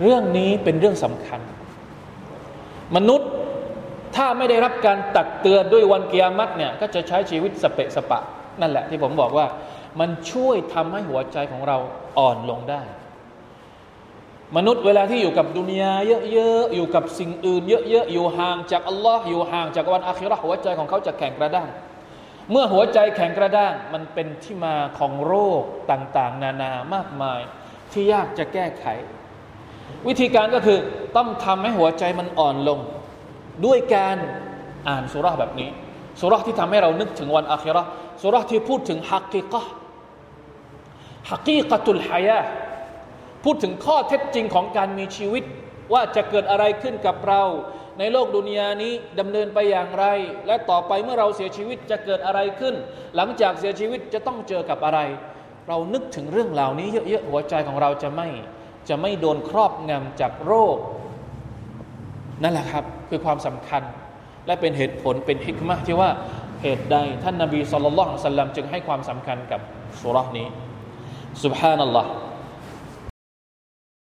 เรื่องนี้เป็นเรื่องสำคัญ มนุษย์ถ้าไม่ได้รับการตักเตือนด้วยวันเกิยามัตเนี่ยก็จะใช้ชีวิตสเปะสปะ นั่นแหละที่ผมบอกว่า มันช่วยทำให้หัวใจของเราอ่อนลงได้ มนุษย์เวลาที่อยู่กับดุนยาเยอะๆอยู่กับสิ่งอื่น เยอะๆอยู่ห่างจากอัลลอฮ์อยู่ห่างจากวันอาคิรอหัวใจของเขาจะแข็งกระด้างเมื่อหัวใจแข็งกระด้างมันเป็นที่มาของโรคต่างๆ นานามากมายที่ยากจะแก้ไข วิธีการก็คือต้องทำให้หัวใจมันอ่อนลง ด้วยการอ่านสุราแบบนี้สุราที่ทำให้เรานึกถึงวันอาคิรอสุราที่พูดถึงฮักกิกะฮักกิกะตุลฮายาพูดถึงข้อเท็จจริงของการมีชีวิต ว่าจะเกิดอะไรขึ้นกับเรา ในโลกดุนยานี้ดำเนินไปอย่างไร และต่อไปเมื่อเราเสียชีวิตจะเกิดอะไรขึ้น หลังจากเสียชีวิตจะต้องเจอกับอะไร เรานึกถึงเรื่องเหล่านี้เยอะๆหัวใจของเราจะไม่ จะไม่โดนครอบงำจากโรค นั่นแหละครับคือความสำคัญ และเป็นเหตุผลเป็นฮิกมะที่ว่าเหตุใดท่านนาบีสุลต่านละสัลลัมจึงให้ความสำคัญกับสุรานี้ سبحان الله